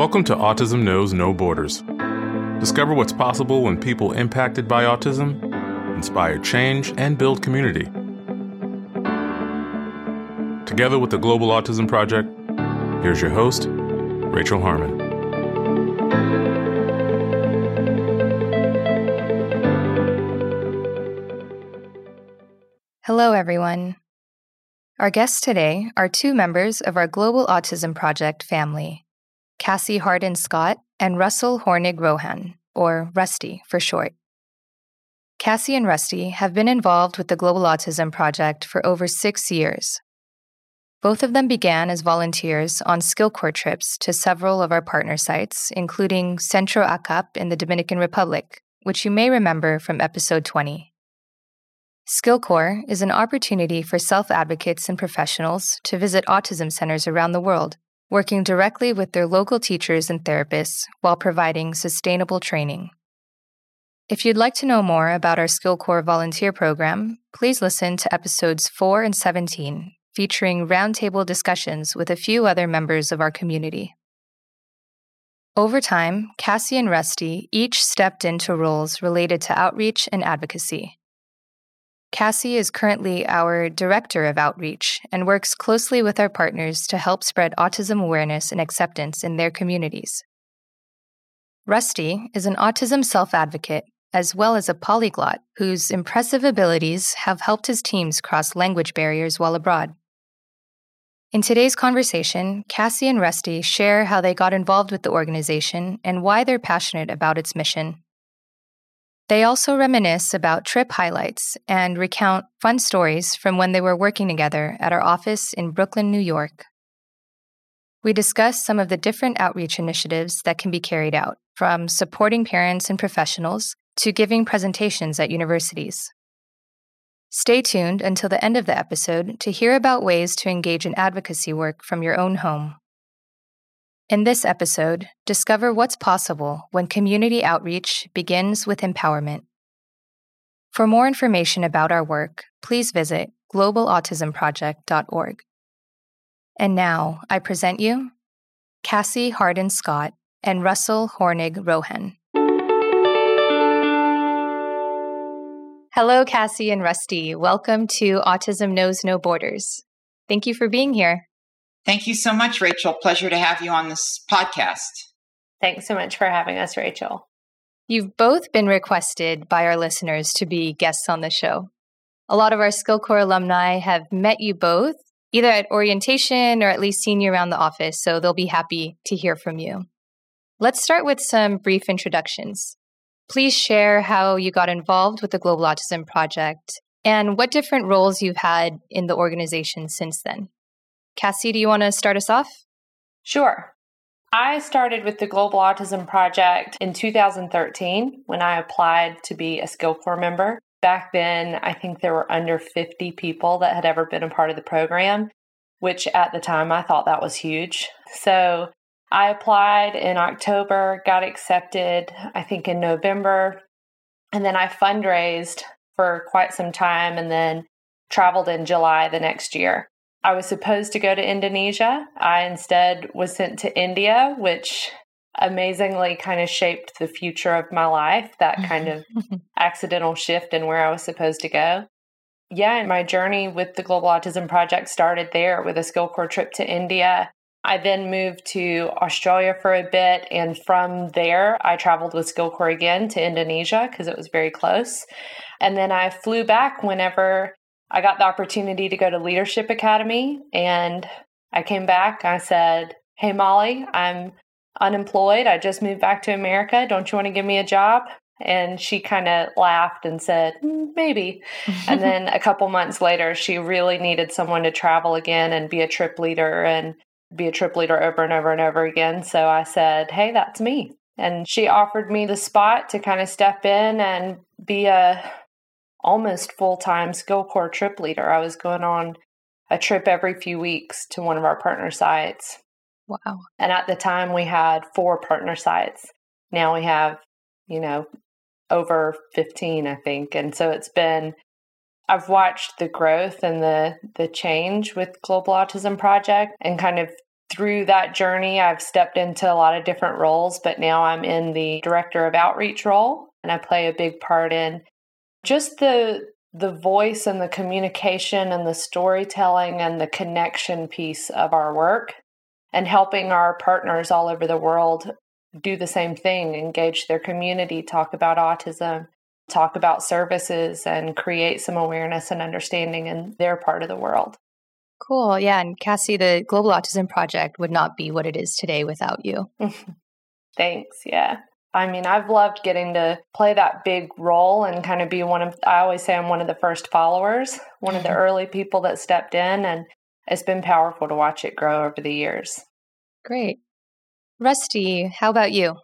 Welcome to Autism Knows No Borders. Discover what's possible when people impacted by autism inspire change and build community. Together with the Global Autism Project, here's your host, Rachel Harmon. Hello, everyone. Our guests today are two members of our Global Autism Project family, Cassie Harden Scott and Russell Hornig Rohan, or Rusty for short. Cassie and Rusty have been involved with the Global Autism Project for over six years. Both of them began as volunteers on SkillCorps trips to several of our partner sites, including Centro ACAP in the Dominican Republic, which you may remember from episode 20. SkillCorps is an opportunity for self advocates and professionals to visit autism centers around the world, working directly with their local teachers and therapists while providing sustainable training. If you'd like to know more about our SkillCorps volunteer program, please listen to episodes 4 and 17, featuring roundtable discussions with a few other members of our community. Over time, Cassie and Rusty each stepped into roles related to outreach and advocacy. Cassie is currently our Director of Outreach and works closely with our partners to help spread autism awareness and acceptance in their communities. Rusty is an autism self advocate as well as a polyglot whose impressive abilities have helped his teams cross language barriers while abroad. In today's conversation, Cassie and Rusty share how they got involved with the organization and why they're passionate about its mission. They also reminisce about trip highlights and recount fun stories from when they were working together at our office in Brooklyn, New York. We discuss some of the different outreach initiatives that can be carried out, from supporting parents and professionals to giving presentations at universities. Stay tuned until the end of the episode to hear about ways to engage in advocacy work from your own home. In this episode, discover what's possible when community outreach begins with empowerment. For more information about our work, please visit globalautismproject.org. And now I present you Cassie Harden Scott and Russell Hornig Rohan. Hello, Cassie and Rusty. Welcome to Autism Knows No Borders. Thank you for being here. Thank you so much, Rachel. Pleasure to have you on this podcast. Thanks so much for having us, Rachel. You've both been requested by our listeners to be guests on the show. A lot of our SkillCorps alumni have met you both, either at orientation or at least seen you around the office, so they'll be happy to hear from you. Let's start with some brief introductions. Please share how you got involved with the Global Autism Project and what different roles you've had in the organization since then. Cassie, do you want to start us off? Sure. I started with the Global Autism Project in 2013 when I applied to be a SkillCorps member. Back then, I think there were under 50 people that had ever been a part of the program, which at the time I thought that was huge. So I applied in October, got accepted, I think in November, and then I fundraised for quite some time and then traveled in July the next year. I was supposed to go to Indonesia. I instead was sent to India, which amazingly kind of shaped the future of my life, that kind of accidental shift in where I was supposed to go. Yeah, and my journey with the Global Autism Project started there with a SkillCorps trip to India I then moved to Australia for a bit. And from there, I traveled with SkillCorps again to Indonesia because it was very close. And then I flew back whenever I got the opportunity to go to Leadership Academy. And I came back. I said, Hey, Molly, I'm unemployed. I just moved back to America. Don't you want to give me a job? And she kind of laughed and said, mm, maybe. and then a couple months later, she really needed someone to travel again and be a trip leader. And be a trip leader over and over and over again. So I said, Hey, that's me. And she offered me the spot to kind of step in and be a almost full time SkillCorps trip leader. I was going on a trip every few weeks to one of our partner sites. Wow. And at the time, we had four partner sites. Now we have, you know, over 15, I think. And so it's been I've watched the growth and the the change with Global Autism Project and kind of through that journey, I've stepped into a lot of different roles, but now I'm in the director of outreach role and I play a big part in just the the voice and the communication and the storytelling and the connection piece of our work and helping our partners all over the world do the same thing, engage their community, talk about autism, talk about services and create some awareness and understanding in their part of the world. Cool. Yeah. And Cassie, the Global Autism Project would not be what it is today without you. Thanks. Yeah. I mean, I've loved getting to play that big role and kind of be one of, I always say I'm one of the first followers, one of the mm-hmm. early people that stepped in, and it's been powerful to watch it grow over the years. Great. Rusty, how about you?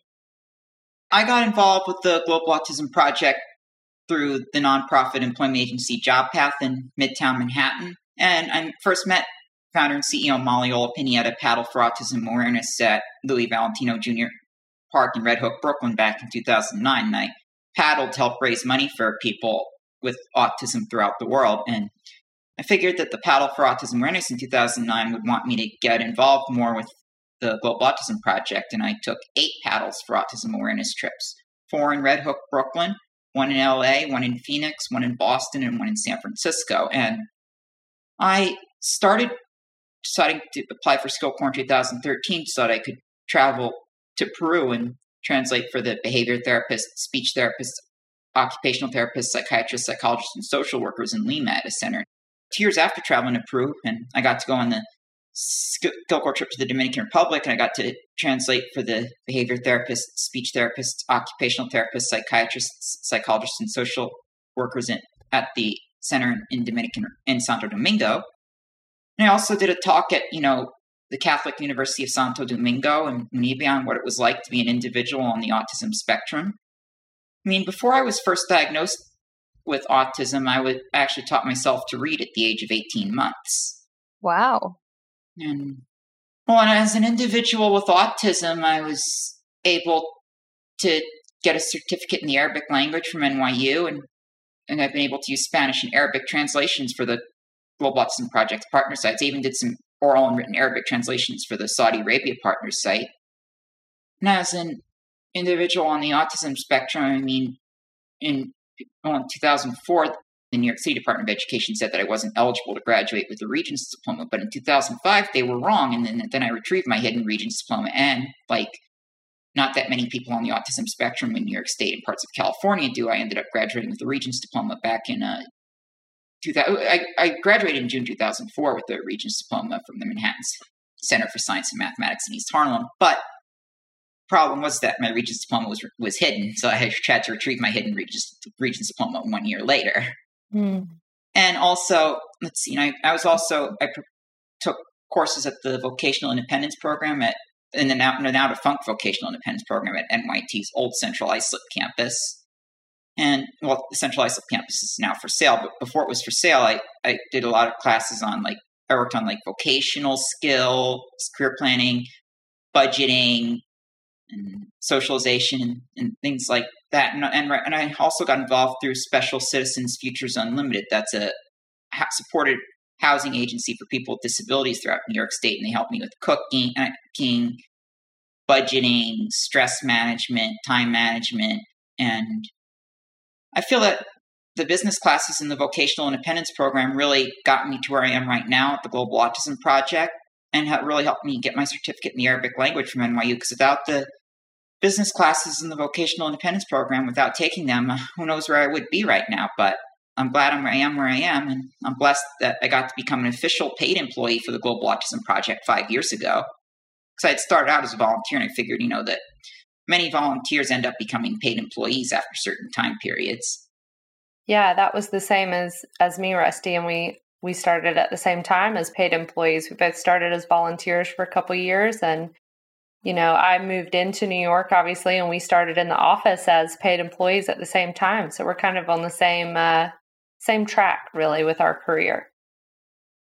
I got involved with the Global Autism Project through the nonprofit employment agency JobPath in Midtown Manhattan. And I first met founder and CEO Molly Ola Pinney at a Paddle for Autism Awareness at Louis Valentino Jr. Park in Red Hook, Brooklyn back in 2009. And I paddled to help raise money for people with autism throughout the world. And I figured that the Paddle for Autism Awareness in 2009 would want me to get involved more with the Global Autism Project. And I took eight paddles for autism awareness trips four in Red Hook, Brooklyn, one in LA, one in Phoenix, one in Boston, and one in San Francisco. And I started deciding to apply for Skill Corps 2013 so that I could travel to Peru and translate for the behavior therapists, speech therapists, occupational therapists, psychiatrists, psychologists, and social workers in Lima at a center. Two years after traveling to Peru, and I got to go on the Skill Corps trip to the Dominican Republic, and I got to translate for the behavior therapists, speech therapists, occupational therapists, psychiatrists, psychologists, and social workers in, at the center in Dominican in Santo Domingo. And I also did a talk at you know the Catholic University of Santo Domingo and Munibia on what it was like to be an individual on the autism spectrum. I mean, before I was first diagnosed with autism, I would actually taught myself to read at the age of 18 months. Wow. And well, and as an individual with autism, I was able to get a certificate in the Arabic language from NYU, and and I've been able to use Spanish and Arabic translations for the Global Autism Project partner sites. I even did some oral and written Arabic translations for the Saudi Arabia partners site. And as an individual on the autism spectrum, I mean, in, well, in 2004, the New York City Department of Education said that I wasn't eligible to graduate with a Regents diploma. But in 2005, they were wrong. And then, then I retrieved my hidden Regents diploma. And like not that many people on the autism spectrum in New York State and parts of California do, I ended up graduating with a Regents diploma back in uh, 2000, I, I graduated in June 2004 with a Regents diploma from the Manhattan Center for Science and Mathematics in East Harlem. But problem was that my Regents diploma was was hidden, so I had to retrieve my hidden Regents, Regents diploma one year later. Mm. And also, let's see, you know, I, I was also I took courses at the Vocational Independence Program at in the now, now defunct Vocational Independence Program at NYIT's old Central Islip campus. And well, the Central Islip campus is now for sale, but before it was for sale, I, I did a lot of classes on like I worked on like vocational skill, career planning, budgeting, and socialization, and, and things like that. And, and, and I also got involved through Special Citizens Futures Unlimited. That's a supported housing agency for people with disabilities throughout New York State, and they helped me with cooking, uh, cooking budgeting, stress management, time management, and I feel that the business classes in the vocational independence program really got me to where I am right now at the Global Autism Project and really helped me get my certificate in the Arabic language from NYU because without the business classes in the vocational independence program, without taking them, who knows where I would be right now. But I'm glad I'm where I am where I am, and I'm blessed that I got to become an official paid employee for the Global Autism Project five years ago. Because I'd started out as a volunteer, and I figured, you know, that many volunteers end up becoming paid employees after certain time periods. Yeah, that was the same as as me, Rusty, and we we started at the same time as paid employees. We both started as volunteers for a couple years, and you know, I moved into New York, obviously, and we started in the office as paid employees at the same time. So we're kind of on the same uh, same track, really, with our career.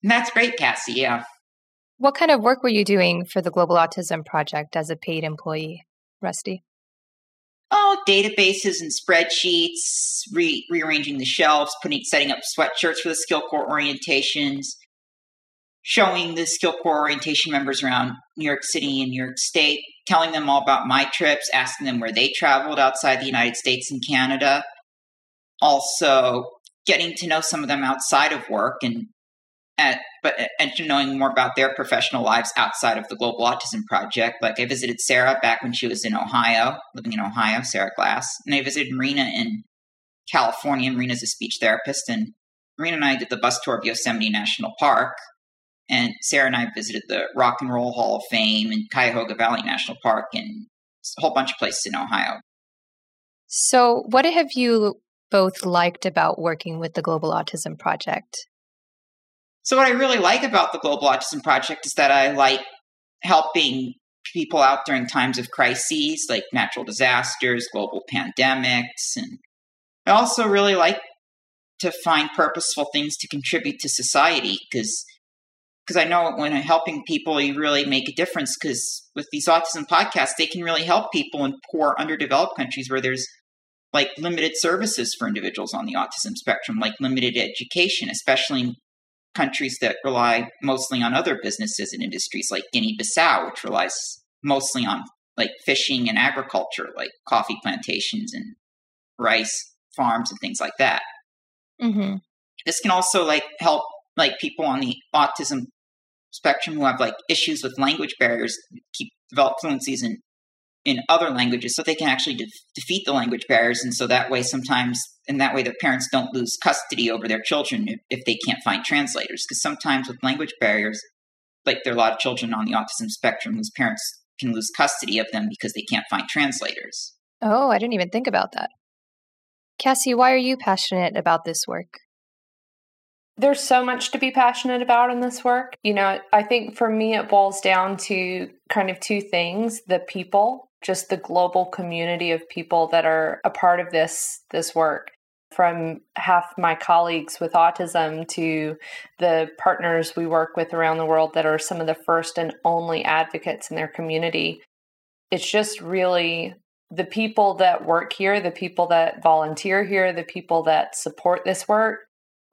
And that's great, Cassie. Yeah. What kind of work were you doing for the Global Autism Project as a paid employee, Rusty? Oh, databases and spreadsheets, re- rearranging the shelves, putting, setting up sweatshirts for the Skill Corps orientations, showing the skill corps orientation members around New York City and New York State, telling them all about my trips, asking them where they traveled outside the United States and Canada. Also, getting to know some of them outside of work and at, but and knowing more about their professional lives outside of the Global Autism Project. Like I visited Sarah back when she was in Ohio, living in Ohio, Sarah Glass, and I visited Marina in California. Marina's a speech therapist, and Marina and I did the bus tour of Yosemite National Park. And Sarah and I visited the Rock and Roll Hall of Fame and Cuyahoga Valley National Park and a whole bunch of places in Ohio. So, what have you both liked about working with the Global Autism Project? So, what I really like about the Global Autism Project is that I like helping people out during times of crises like natural disasters, global pandemics, and I also really like to find purposeful things to contribute to society because because I know when I'm helping people, you really make a difference. Because with these autism podcasts, they can really help people in poor, underdeveloped countries where there's like limited services for individuals on the autism spectrum, like limited education, especially in countries that rely mostly on other businesses and industries like Guinea Bissau, which relies mostly on like fishing and agriculture, like coffee plantations and rice farms and things like that. Mm-hmm. This can also like help like people on the autism spectrum who have like issues with language barriers keep develop fluencies in in other languages so they can actually de- defeat the language barriers and so that way sometimes and that way the parents don't lose custody over their children if, if they can't find translators because sometimes with language barriers like there are a lot of children on the autism spectrum whose parents can lose custody of them because they can't find translators. Oh i didn't even think about that. Cassie why are you passionate about this work? There's so much to be passionate about in this work. You know, I think for me, it boils down to kind of two things the people, just the global community of people that are a part of this this work from half my colleagues with autism to the partners we work with around the world that are some of the first and only advocates in their community. It's just really the people that work here, the people that volunteer here, the people that support this work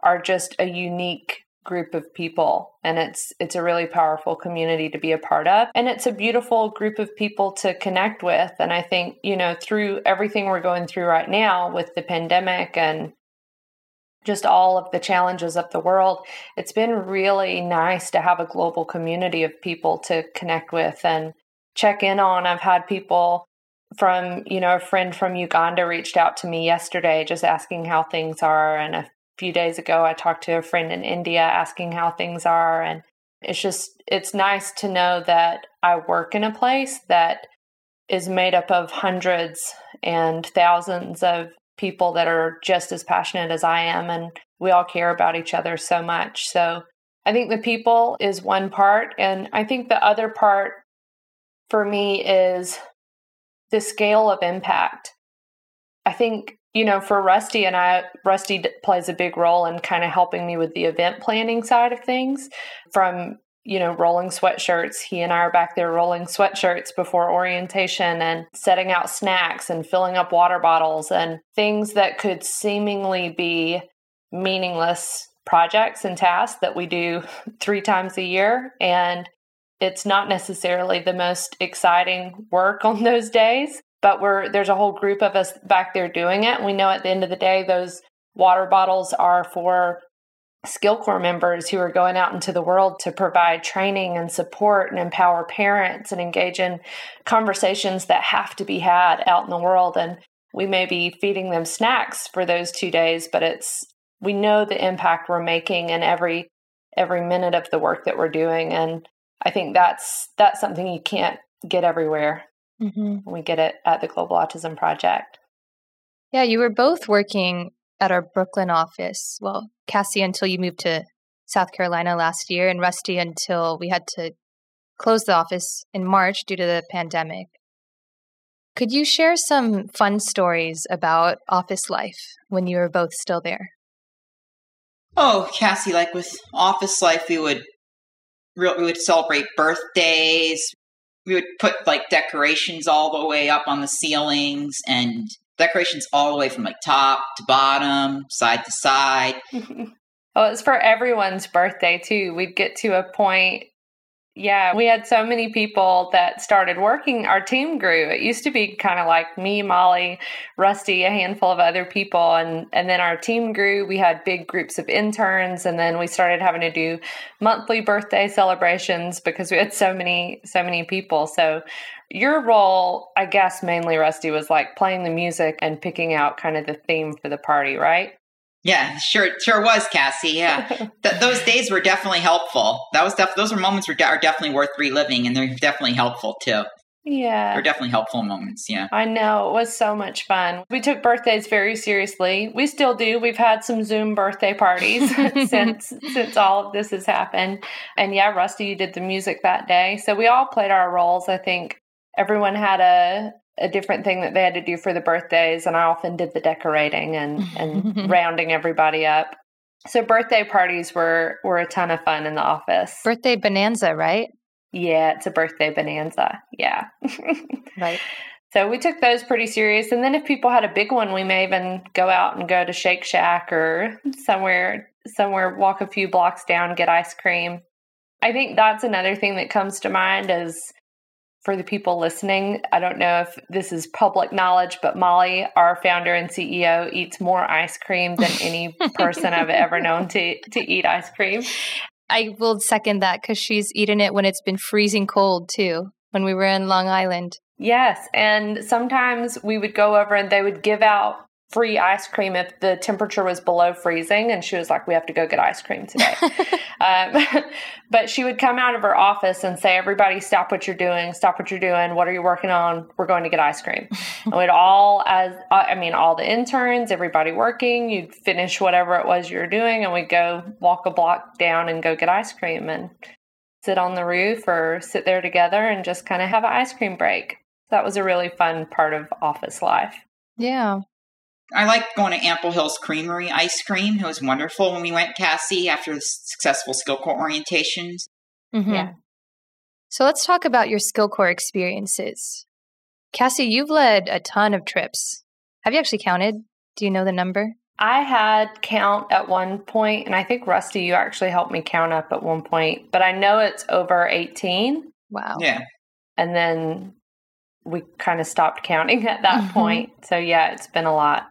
are just a unique group of people and it's it's a really powerful community to be a part of and it's a beautiful group of people to connect with and i think you know through everything we're going through right now with the pandemic and just all of the challenges of the world it's been really nice to have a global community of people to connect with and check in on. I've had people from you know a friend from uganda reached out to me yesterday just asking how things are and a few days ago, I talked to a friend in India asking how things are. And it's just, it's nice to know that I work in a place that is made up of hundreds and thousands of people that are just as passionate as I am. And we all care about each other so much. So I think the people is one part. And I think the other part for me is the scale of impact. I think you know, for Rusty and I, Rusty plays a big role in kind of helping me with the event planning side of things from, you know, rolling sweatshirts. He and I are back there rolling sweatshirts before orientation and setting out snacks and filling up water bottles and things that could seemingly be meaningless projects and tasks that we do three times a year. And it's not necessarily the most exciting work on those days, but we're there's a whole group of us back there doing it. We know at the end of the day those water bottles are for skill corps members who are going out into the world to provide training and support and empower parents and engage in conversations that have to be had out in the world and we may be feeding them snacks for those 2 days but it's we know the impact we're making in every every minute of the work that we're doing and I think that's that's something you can't get everywhere. Mm-hmm. We get it at the Global Autism Project. Yeah, you were both working at our Brooklyn office. Well, Cassie until you moved to South Carolina last year, and Rusty until we had to close the office in March due to the pandemic. Could you share some fun stories about office life when you were both still there? Oh, Cassie, like with office life, we would we would celebrate birthdays we would put like decorations all the way up on the ceilings and decorations all the way from like top to bottom, side to side. Oh, it's for everyone's birthday too. We'd get to a point yeah, we had so many people that started working. Our team grew. It used to be kind of like me, Molly, Rusty, a handful of other people, and and then our team grew. We had big groups of interns, and then we started having to do monthly birthday celebrations because we had so many so many people. So your role, I guess, mainly Rusty was like playing the music and picking out kind of the theme for the party, right? Yeah, sure, sure was Cassie. Yeah, Th- those days were definitely helpful. That was def- those are moments were de- are definitely worth reliving, and they're definitely helpful too. Yeah, they're definitely helpful moments. Yeah, I know it was so much fun. We took birthdays very seriously. We still do. We've had some Zoom birthday parties since since all of this has happened. And yeah, Rusty, you did the music that day, so we all played our roles. I think everyone had a a different thing that they had to do for the birthdays and I often did the decorating and and rounding everybody up. So birthday parties were were a ton of fun in the office. Birthday bonanza, right? Yeah, it's a birthday bonanza. Yeah. right. So we took those pretty serious and then if people had a big one we may even go out and go to Shake Shack or somewhere somewhere walk a few blocks down get ice cream. I think that's another thing that comes to mind is for the people listening, I don't know if this is public knowledge, but Molly, our founder and CEO, eats more ice cream than any person I've ever known to, to eat ice cream. I will second that because she's eaten it when it's been freezing cold too, when we were in Long Island. Yes. And sometimes we would go over and they would give out free ice cream if the temperature was below freezing. And she was like we have to go get ice cream today. Um, but she would come out of her office and say everybody stop what you're doing stop what you're doing. What are you working on? We're going to get ice cream. And we'd all as i mean all the interns everybody working you'd finish whatever it was you were doing and we'd go walk a block down and go get ice cream and sit on the roof or sit there together and just kind of have an ice cream break. That was a really fun part of office life. Yeah I liked going to Ample Hills Creamery ice cream. It was wonderful when we went, Cassie, after the successful skill corps orientations. Mm-hmm. Yeah. So let's talk about your skill corps experiences. Cassie, you've led a ton of trips. Have you actually counted? Do you know the number? I had count at one point, and I think Rusty, you actually helped me count up at one point, but I know it's over 18. Wow. Yeah. And then we kind of stopped counting at that mm-hmm. point. So, yeah, it's been a lot.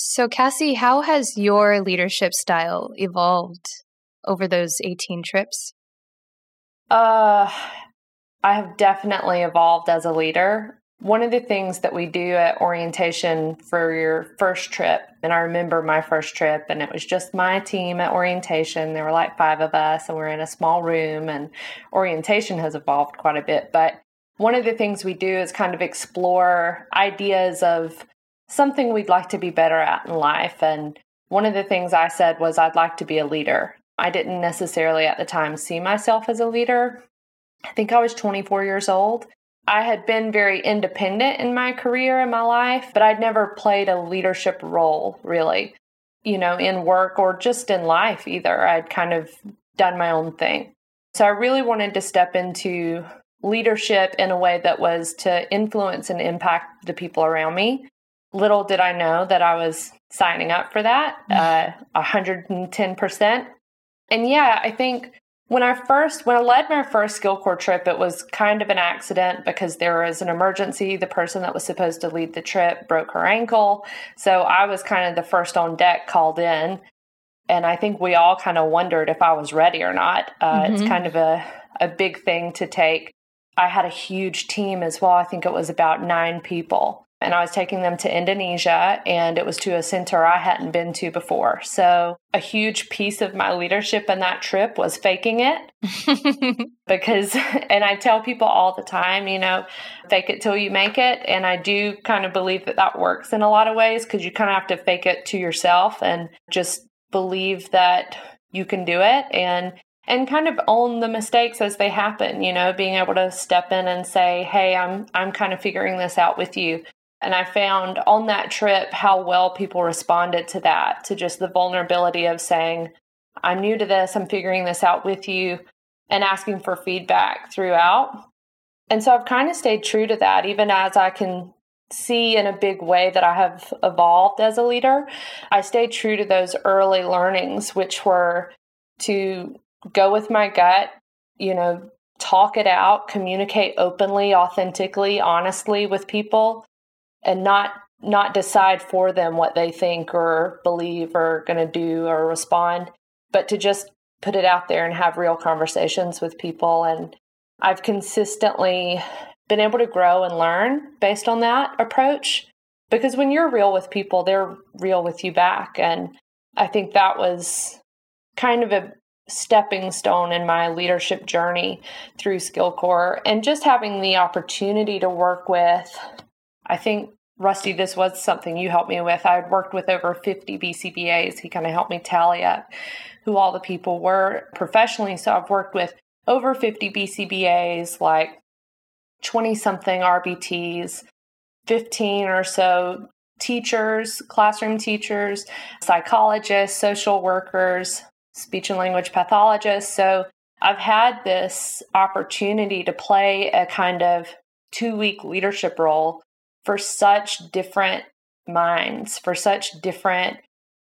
So, Cassie, how has your leadership style evolved over those 18 trips? Uh, I have definitely evolved as a leader. One of the things that we do at orientation for your first trip, and I remember my first trip, and it was just my team at orientation. There were like five of us, and we are in a small room, and orientation has evolved quite a bit. But one of the things we do is kind of explore ideas of something we'd like to be better at in life. And one of the things I said was, I'd like to be a leader. I didn't necessarily at the time see myself as a leader. I think I was 24 years old. I had been very independent in my career in my life, but I'd never played a leadership role really, you know, in work or just in life either. I'd kind of done my own thing. So I really wanted to step into leadership in a way that was to influence and impact the people around me little did I know that I was signing up for that, uh, 110%. And yeah, I think when I first, when I led my first skill corps trip, it was kind of an accident because there was an emergency. The person that was supposed to lead the trip broke her ankle. So I was kind of the first on deck called in. And I think we all kind of wondered if I was ready or not. Uh, mm-hmm. It's kind of a, a big thing to take. I had a huge team as well. I think it was about nine people and I was taking them to Indonesia, and it was to a center I hadn't been to before. So, a huge piece of my leadership in that trip was faking it. because, and I tell people all the time, you know, fake it till you make it. And I do kind of believe that that works in a lot of ways because you kind of have to fake it to yourself and just believe that you can do it. And and kind of own the mistakes as they happen you know being able to step in and say hey i'm i'm kind of figuring this out with you and I found on that trip how well people responded to that, to just the vulnerability of saying, I'm new to this, I'm figuring this out with you, and asking for feedback throughout. And so I've kind of stayed true to that, even as I can see in a big way that I have evolved as a leader. I stayed true to those early learnings, which were to go with my gut, you know, talk it out, communicate openly, authentically, honestly with people and not not decide for them what they think or believe or going to do or respond, but to just put it out there and have real conversations with people. And I've consistently been able to grow and learn based on that approach because when you're real with people, they're real with you back. And I think that was kind of a stepping stone in my leadership journey through SkillCorps and just having the opportunity to work with I think Rusty, this was something you helped me with. I had worked with over 50 BCBAs. He kind of helped me tally up who all the people were professionally. So I've worked with over 50 BCBAs, like 20 something RBTs, 15 or so teachers, classroom teachers, psychologists, social workers, speech and language pathologists. So I've had this opportunity to play a kind of two week leadership role for such different minds, for such different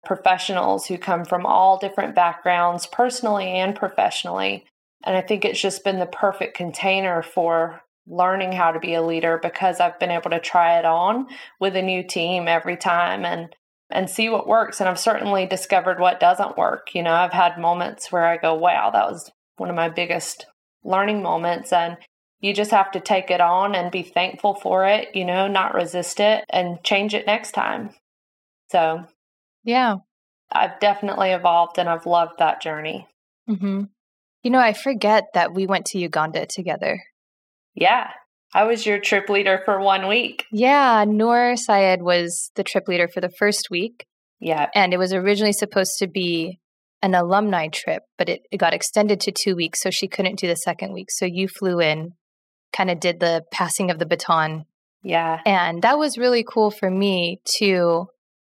professionals who come from all different backgrounds, personally and professionally. And I think it's just been the perfect container for learning how to be a leader because I've been able to try it on with a new team every time and and see what works and I've certainly discovered what doesn't work. You know, I've had moments where I go, "Wow, that was one of my biggest learning moments." And you just have to take it on and be thankful for it, you know, not resist it and change it next time. So, yeah, I've definitely evolved and I've loved that journey. Mm-hmm. You know, I forget that we went to Uganda together. Yeah. I was your trip leader for one week. Yeah. Noor Syed was the trip leader for the first week. Yeah. And it was originally supposed to be an alumni trip, but it, it got extended to two weeks. So she couldn't do the second week. So you flew in kind of did the passing of the baton. Yeah. And that was really cool for me to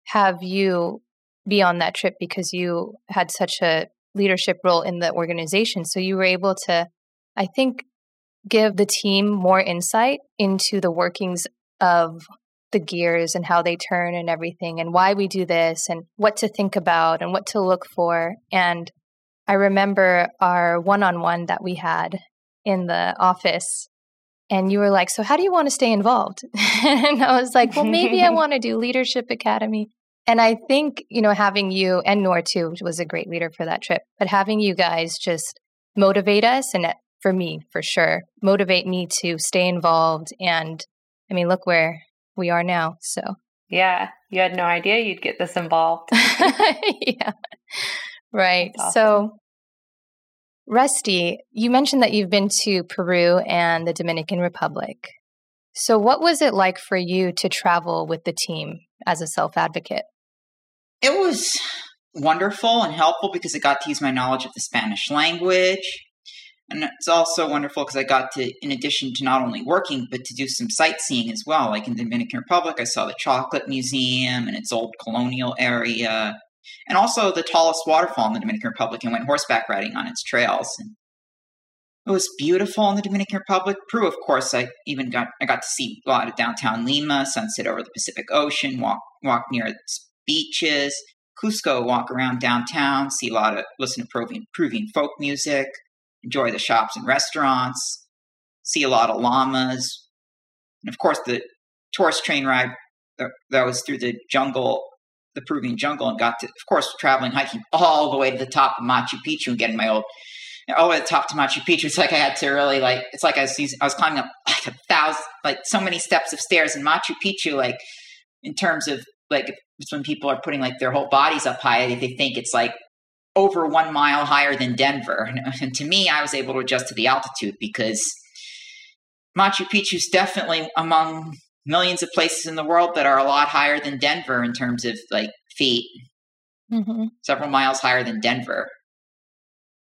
have you be on that trip because you had such a leadership role in the organization. So you were able to, I think, give the team more insight into the workings of the gears and how they turn and everything and why we do this and what to think about and what to look for. And I remember our one on one that we had in the office and you were like, So, how do you want to stay involved? and I was like, Well, maybe I want to do Leadership Academy. And I think, you know, having you and Noor too was a great leader for that trip, but having you guys just motivate us and for me, for sure, motivate me to stay involved. And I mean, look where we are now. So, yeah, you had no idea you'd get this involved. yeah. Right. Awesome. So, Rusty, you mentioned that you've been to Peru and the Dominican Republic. So, what was it like for you to travel with the team as a self advocate? It was wonderful and helpful because I got to use my knowledge of the Spanish language. And it's also wonderful because I got to, in addition to not only working, but to do some sightseeing as well. Like in the Dominican Republic, I saw the Chocolate Museum and its old colonial area and also the tallest waterfall in the Dominican Republic and went horseback riding on its trails. And it was beautiful in the Dominican Republic. Peru, of course, I even got I got to see a lot of downtown Lima, sunset over the Pacific Ocean, walk walk near its beaches. Cusco, walk around downtown, see a lot of listen to Peruvian, Peruvian folk music, enjoy the shops and restaurants, see a lot of llamas, and of course the tourist train ride that was through the jungle the Peruvian jungle and got to, of course, traveling, hiking all the way to the top of Machu Picchu and getting my old, all the way to the top to Machu Picchu. It's like I had to really like, it's like I was using, I was climbing up like a thousand, like so many steps of stairs in Machu Picchu, like in terms of like, it's when people are putting like their whole bodies up high, they think it's like over one mile higher than Denver. And to me, I was able to adjust to the altitude because Machu Picchu is definitely among millions of places in the world that are a lot higher than Denver in terms of like feet, mm-hmm. several miles higher than Denver.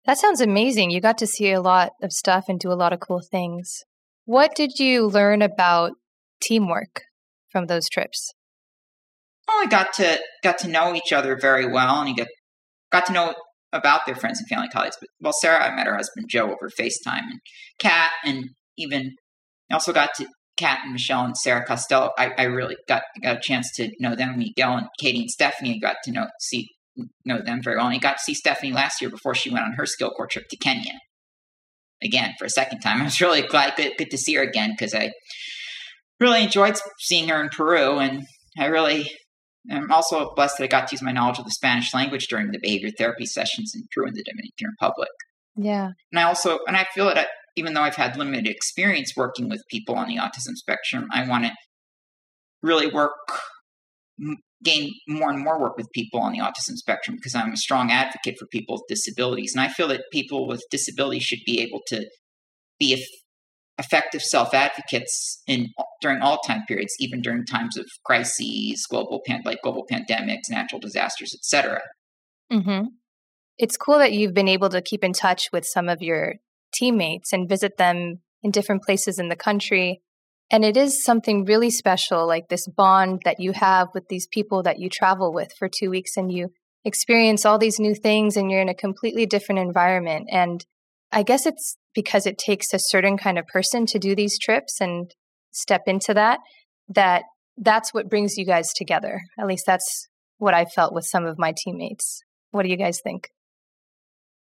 That sounds amazing. You got to see a lot of stuff and do a lot of cool things. What did you learn about teamwork from those trips? Well, I got to got to know each other very well, and you get got to know about their friends and family colleagues. But well, Sarah, I met her husband Joe over FaceTime, and Kat, and even I also got to Kat and Michelle and Sarah Costello, I, I really got got a chance to know them. Miguel and Katie and Stephanie got to know see know them very well. And I got to see Stephanie last year before she went on her skill corps trip to Kenya. Again, for a second time. I was really glad good, good to see her again because I really enjoyed seeing her in Peru. And I really I'm also blessed that I got to use my knowledge of the Spanish language during the behavior therapy sessions in Peru and the Dominican Republic. Yeah. And I also, and I feel that even though I've had limited experience working with people on the autism spectrum, I want to really work, gain more and more work with people on the autism spectrum because I'm a strong advocate for people with disabilities. And I feel that people with disabilities should be able to be effective self advocates in during all time periods, even during times of crises, global pan, like global pandemics, natural disasters, etc. Mm-hmm. It's cool that you've been able to keep in touch with some of your teammates and visit them in different places in the country. And it is something really special, like this bond that you have with these people that you travel with for two weeks and you experience all these new things and you're in a completely different environment. And I guess it's because it takes a certain kind of person to do these trips and step into that, that that's what brings you guys together. At least that's what I felt with some of my teammates. What do you guys think?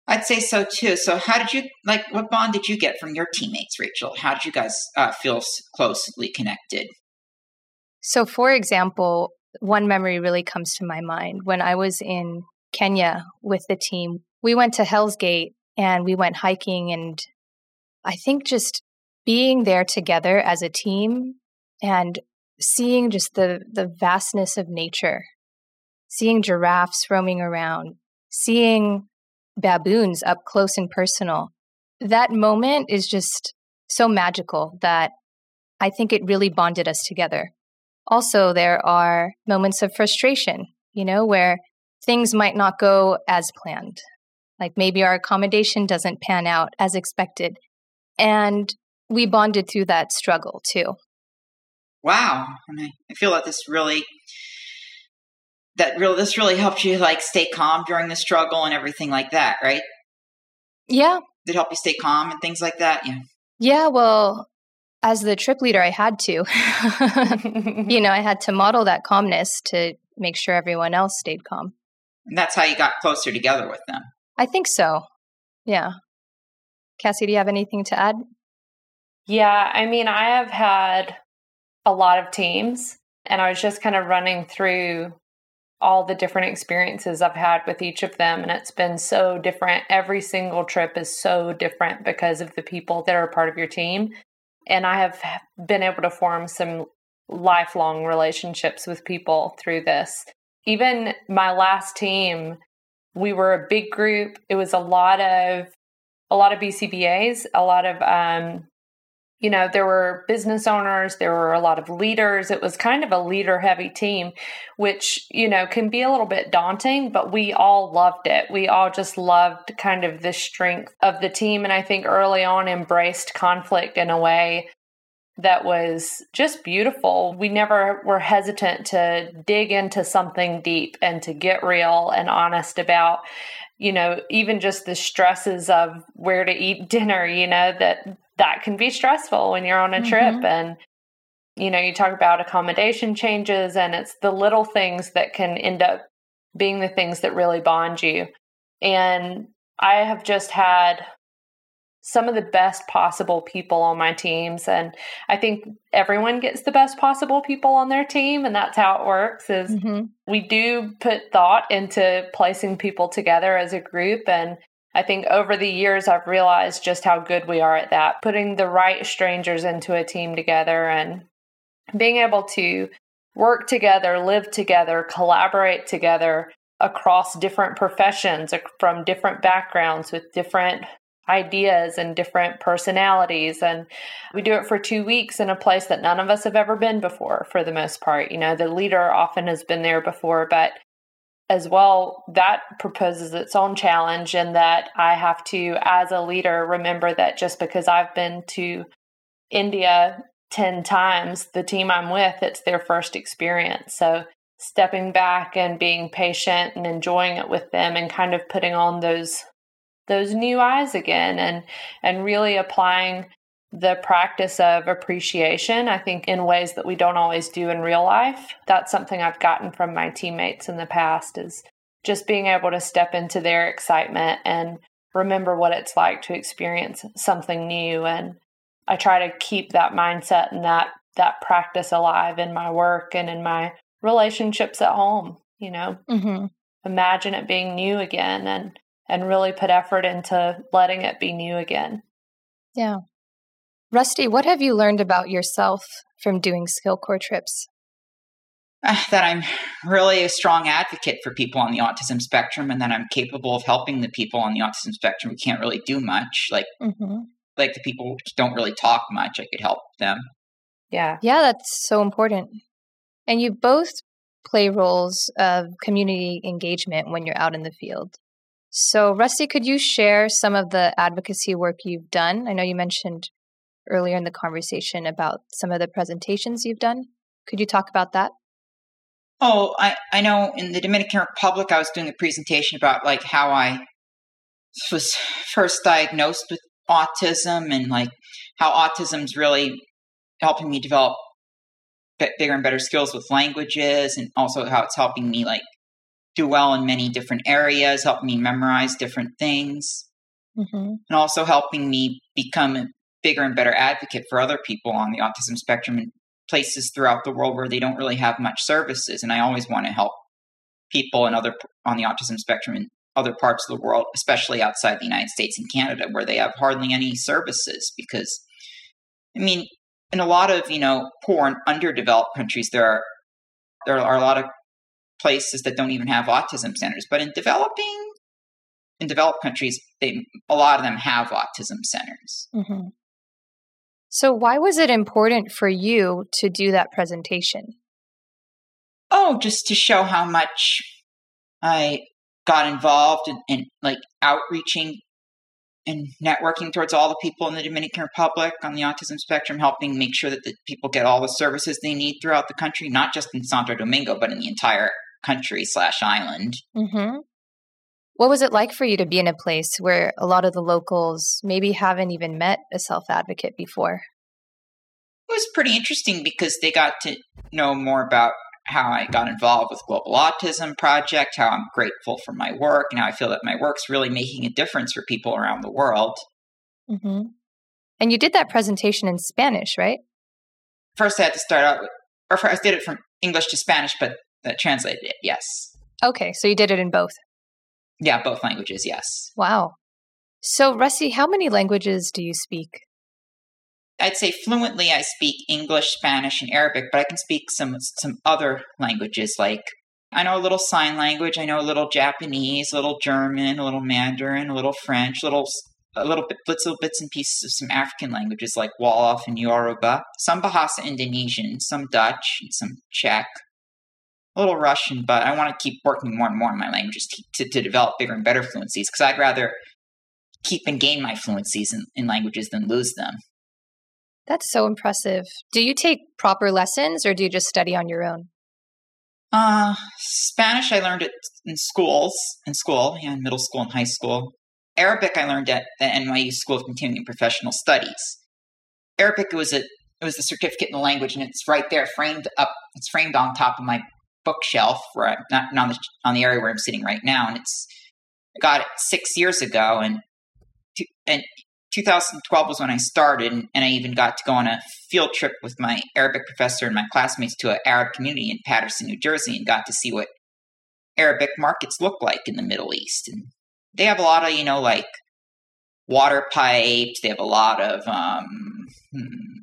I'd say so too. So, how did you like? What bond did you get from your teammates, Rachel? How did you guys uh, feel closely connected? So, for example, one memory really comes to my mind when I was in Kenya with the team. We went to Hell's Gate and we went hiking, and I think just being there together as a team and seeing just the the vastness of nature, seeing giraffes roaming around, seeing baboons up close and personal. That moment is just so magical that I think it really bonded us together. Also, there are moments of frustration, you know, where things might not go as planned. Like maybe our accommodation doesn't pan out as expected. And we bonded through that struggle too. Wow. I, feel like this really that real this really helped you like stay calm during the struggle and everything like that, right? Yeah. Did it help you stay calm and things like that? Yeah. Yeah, well, as the trip leader, I had to. you know, I had to model that calmness to make sure everyone else stayed calm. And that's how you got closer together with them. I think so. Yeah. Cassie, do you have anything to add? Yeah, I mean, I have had a lot of teams, and I was just kind of running through all the different experiences I've had with each of them. And it's been so different. Every single trip is so different because of the people that are part of your team. And I have been able to form some lifelong relationships with people through this. Even my last team, we were a big group. It was a lot of a lot of BCBAs, a lot of um, you know, there were business owners, there were a lot of leaders. It was kind of a leader heavy team, which, you know, can be a little bit daunting, but we all loved it. We all just loved kind of the strength of the team. And I think early on embraced conflict in a way that was just beautiful. We never were hesitant to dig into something deep and to get real and honest about you know even just the stresses of where to eat dinner you know that that can be stressful when you're on a mm-hmm. trip and you know you talk about accommodation changes and it's the little things that can end up being the things that really bond you and i have just had some of the best possible people on my teams and i think everyone gets the best possible people on their team and that's how it works is mm-hmm. we do put thought into placing people together as a group and I think over the years, I've realized just how good we are at that, putting the right strangers into a team together and being able to work together, live together, collaborate together across different professions, from different backgrounds with different ideas and different personalities. And we do it for two weeks in a place that none of us have ever been before, for the most part. You know, the leader often has been there before, but as well, that proposes its own challenge in that I have to, as a leader, remember that just because I've been to India 10 times, the team I'm with, it's their first experience. So stepping back and being patient and enjoying it with them and kind of putting on those those new eyes again and and really applying the practice of appreciation, I think, in ways that we don't always do in real life. That's something I've gotten from my teammates in the past is just being able to step into their excitement and remember what it's like to experience something new. And I try to keep that mindset and that that practice alive in my work and in my relationships at home, you know. Mm-hmm. Imagine it being new again and and really put effort into letting it be new again. Yeah. Rusty, what have you learned about yourself from doing skill corps trips? Uh, that I'm really a strong advocate for people on the autism spectrum, and that I'm capable of helping the people on the autism spectrum who can't really do much. Like, mm-hmm. like the people who don't really talk much, I could help them. Yeah, yeah, that's so important. And you both play roles of community engagement when you're out in the field. So, Rusty, could you share some of the advocacy work you've done? I know you mentioned earlier in the conversation about some of the presentations you've done. Could you talk about that? Oh, I, I know in the Dominican Republic, I was doing a presentation about like how I was first diagnosed with autism and like how autism's really helping me develop bigger and better skills with languages and also how it's helping me like do well in many different areas, helping me memorize different things, mm-hmm. and also helping me become bigger and better advocate for other people on the autism spectrum in places throughout the world where they don't really have much services. And I always want to help people and other on the autism spectrum in other parts of the world, especially outside the United States and Canada, where they have hardly any services. Because, I mean, in a lot of you know poor and underdeveloped countries, there are there are a lot of places that don't even have autism centers. But in developing in developed countries, they a lot of them have autism centers. Mm-hmm. So, why was it important for you to do that presentation? Oh, just to show how much I got involved in, in like outreaching and networking towards all the people in the Dominican Republic on the autism spectrum, helping make sure that the people get all the services they need throughout the country, not just in Santo Domingo, but in the entire country slash island. Mm-hmm. What was it like for you to be in a place where a lot of the locals maybe haven't even met a self advocate before? It was pretty interesting because they got to know more about how I got involved with Global Autism Project, how I'm grateful for my work, and how I feel that my work's really making a difference for people around the world. Mm-hmm. And you did that presentation in Spanish, right? First, I had to start out with, or first, I did it from English to Spanish, but that translated it, yes. Okay, so you did it in both. Yeah, both languages, yes. Wow. So, Rusty, how many languages do you speak? I'd say fluently I speak English, Spanish, and Arabic, but I can speak some some other languages like I know a little sign language, I know a little Japanese, a little German, a little Mandarin, a little French, little a little bit little bits and pieces of some African languages like Wolof and Yoruba, some Bahasa Indonesian, some Dutch, and some Czech, a little Russian, but I want to keep working more and more on my languages to, to, to develop bigger and better fluencies because I'd rather keep and gain my fluencies in, in languages than lose them. That's so impressive. Do you take proper lessons or do you just study on your own? Uh, Spanish I learned it in schools, in school, yeah, in middle school and high school. Arabic I learned at the NYU School of Continuing Professional Studies. Arabic was a it was the certificate in the language, and it's right there, framed up. It's framed on top of my bookshelf, I'm not on the on the area where I'm sitting right now, and it's I got it six years ago, and and 2012 was when I started, and, I even got to go on a field trip with my Arabic professor and my classmates to an Arab community in Paterson, New Jersey, and got to see what Arabic markets look like in the Middle East. And they have a lot of, you know, like water pipes. They have a lot of, um, hmm,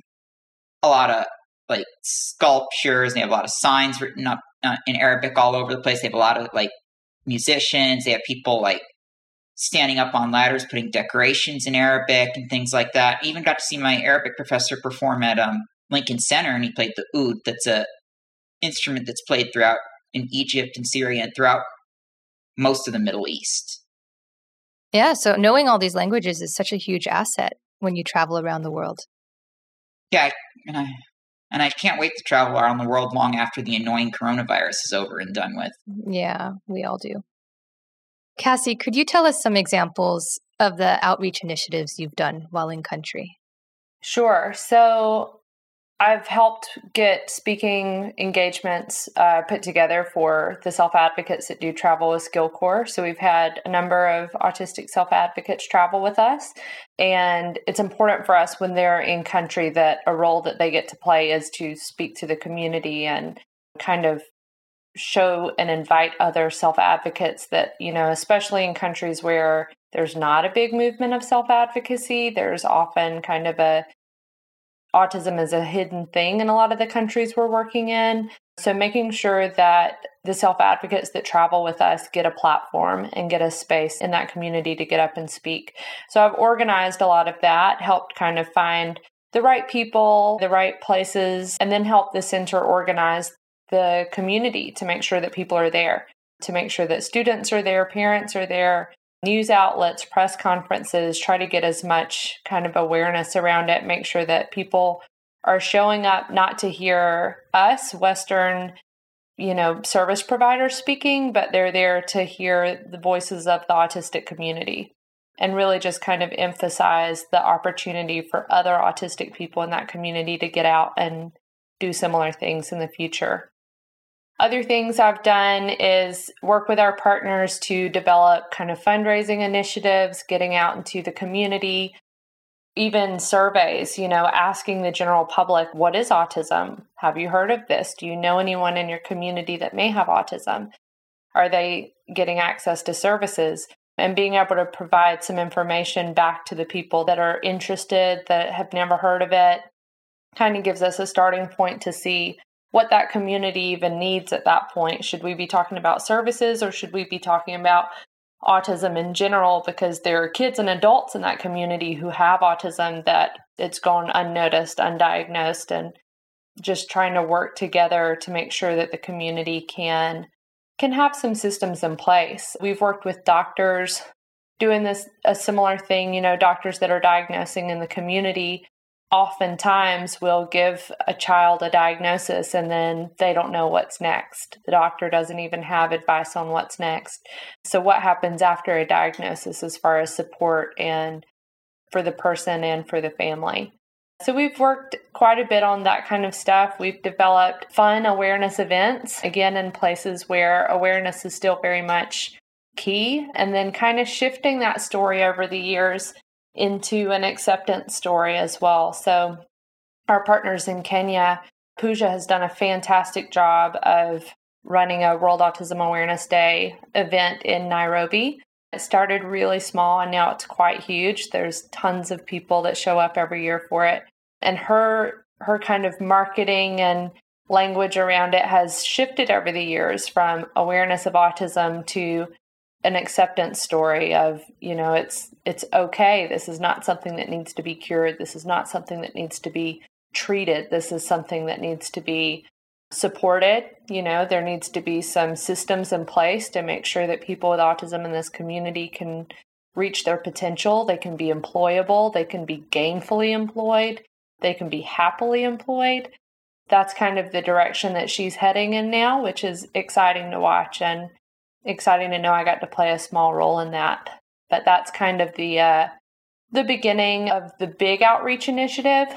a lot of like sculptures. And They have a lot of signs written up uh, in Arabic all over the place. They have a lot of like musicians. They have people like standing up on ladders, putting decorations in Arabic and things like that. I even got to see my Arabic professor perform at um, Lincoln Center, and he played the oud. That's a instrument that's played throughout in Egypt and Syria and throughout most of the Middle East. Yeah, so knowing all these languages is such a huge asset when you travel around the world. Yeah, and I and I can't wait to travel around the world long after the annoying coronavirus is over and done with. Yeah, we all do. Cassie, could you tell us some examples of the outreach initiatives you've done while in country? Sure. So I've helped get speaking engagements uh, put together for the self advocates that do travel with SkillCorps. So we've had a number of autistic self advocates travel with us. And it's important for us when they're in country that a role that they get to play is to speak to the community and kind of show and invite other self advocates that, you know, especially in countries where there's not a big movement of self advocacy, there's often kind of a autism is a hidden thing in a lot of the countries we're working in. So, making sure that the self advocates that travel with us get a platform and get a space in that community to get up and speak. So, I've organized a lot of that, helped kind of find the right people, the right places, and then help the center organize the community to make sure that people are there, to make sure that students are there, parents are there, news outlets, press conferences, try to get as much kind of awareness around it, make sure that people are showing up not to hear us, Western, you know, service providers speaking, but they're there to hear the voices of the autistic community and really just kind of emphasize the opportunity for other autistic people in that community to get out and do similar things in the future. Other things I've done is work with our partners to develop kind of fundraising initiatives, getting out into the community, even surveys, you know, asking the general public, what is autism? Have you heard of this? Do you know anyone in your community that may have autism? Are they getting access to services? And being able to provide some information back to the people that are interested, that have never heard of it, kind of gives us a starting point to see what that community even needs at that point. Should we be talking about services or should we be talking about autism in general? Because there are kids and adults in that community who have autism that it's gone unnoticed, undiagnosed, and just trying to work together to make sure that the community can can have some systems in place. We've worked with doctors doing this a similar thing, you know, doctors that are diagnosing in the community oftentimes we'll give a child a diagnosis and then they don't know what's next. The doctor doesn't even have advice on what's next. So, what happens after a diagnosis as far as support and for the person and for the family? So, we've worked quite a bit on that kind of stuff. We've developed fun awareness events, again, in places where awareness is still very much key, and then kind of shifting that story over the years into an acceptance story as well. So, our partners in Kenya, Pooja has done a fantastic job of running a World Autism Awareness Day event in Nairobi. It started really small and now it's quite huge. There's tons of people that show up every year for it. And her her kind of marketing and language around it has shifted over the years from awareness of autism to an acceptance story of you know it's it's okay. This is not something that needs to be cured. This is not something that needs to be treated. This is something that needs to be supported. You know there needs to be some systems in place to make sure that people with autism in this community can reach their potential. They can be employable. They can be gainfully employed. They can be happily employed. That's kind of the direction that she's heading in now which is exciting to watch. And exciting to know I got to play a small role in that. But that's kind of the uh, the beginning of the big outreach initiative.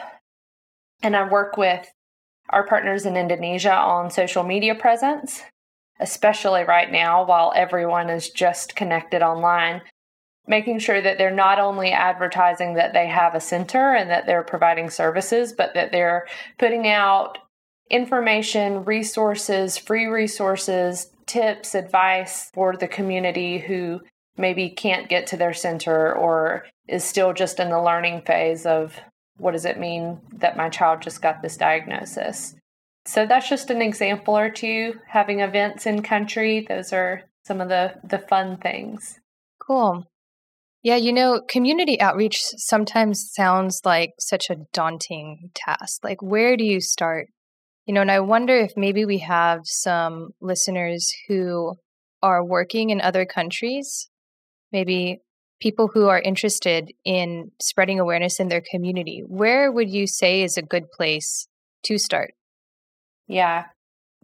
And I work with our partners in Indonesia on social media presence, especially right now while everyone is just connected online. Making sure that they're not only advertising that they have a center and that they're providing services, but that they're putting out information, resources, free resources, tips, advice for the community who maybe can't get to their center or is still just in the learning phase of what does it mean that my child just got this diagnosis. So that's just an example or two having events in country. Those are some of the the fun things. Cool. Yeah, you know, community outreach sometimes sounds like such a daunting task. Like where do you start? You know, and I wonder if maybe we have some listeners who are working in other countries, maybe people who are interested in spreading awareness in their community. Where would you say is a good place to start? Yeah.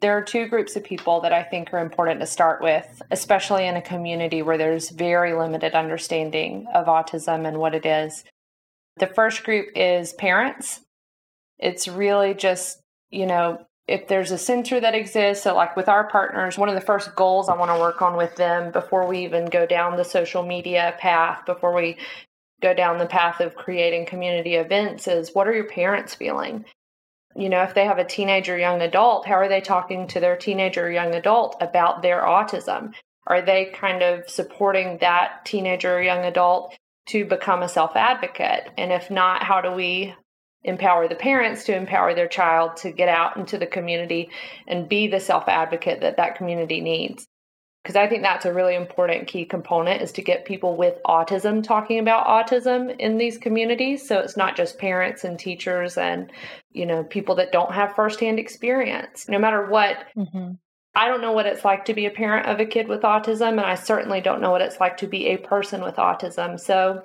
There are two groups of people that I think are important to start with, especially in a community where there's very limited understanding of autism and what it is. The first group is parents. It's really just, you know, if there's a center that exists, so like with our partners, one of the first goals I want to work on with them before we even go down the social media path, before we go down the path of creating community events is what are your parents feeling? You know, if they have a teenager, young adult, how are they talking to their teenager, young adult about their autism? Are they kind of supporting that teenager young adult to become a self advocate? And if not, how do we empower the parents to empower their child to get out into the community and be the self advocate that that community needs? Because I think that's a really important key component is to get people with autism talking about autism in these communities. So it's not just parents and teachers and, you know, people that don't have firsthand experience. No matter what, mm-hmm. I don't know what it's like to be a parent of a kid with autism, and I certainly don't know what it's like to be a person with autism. So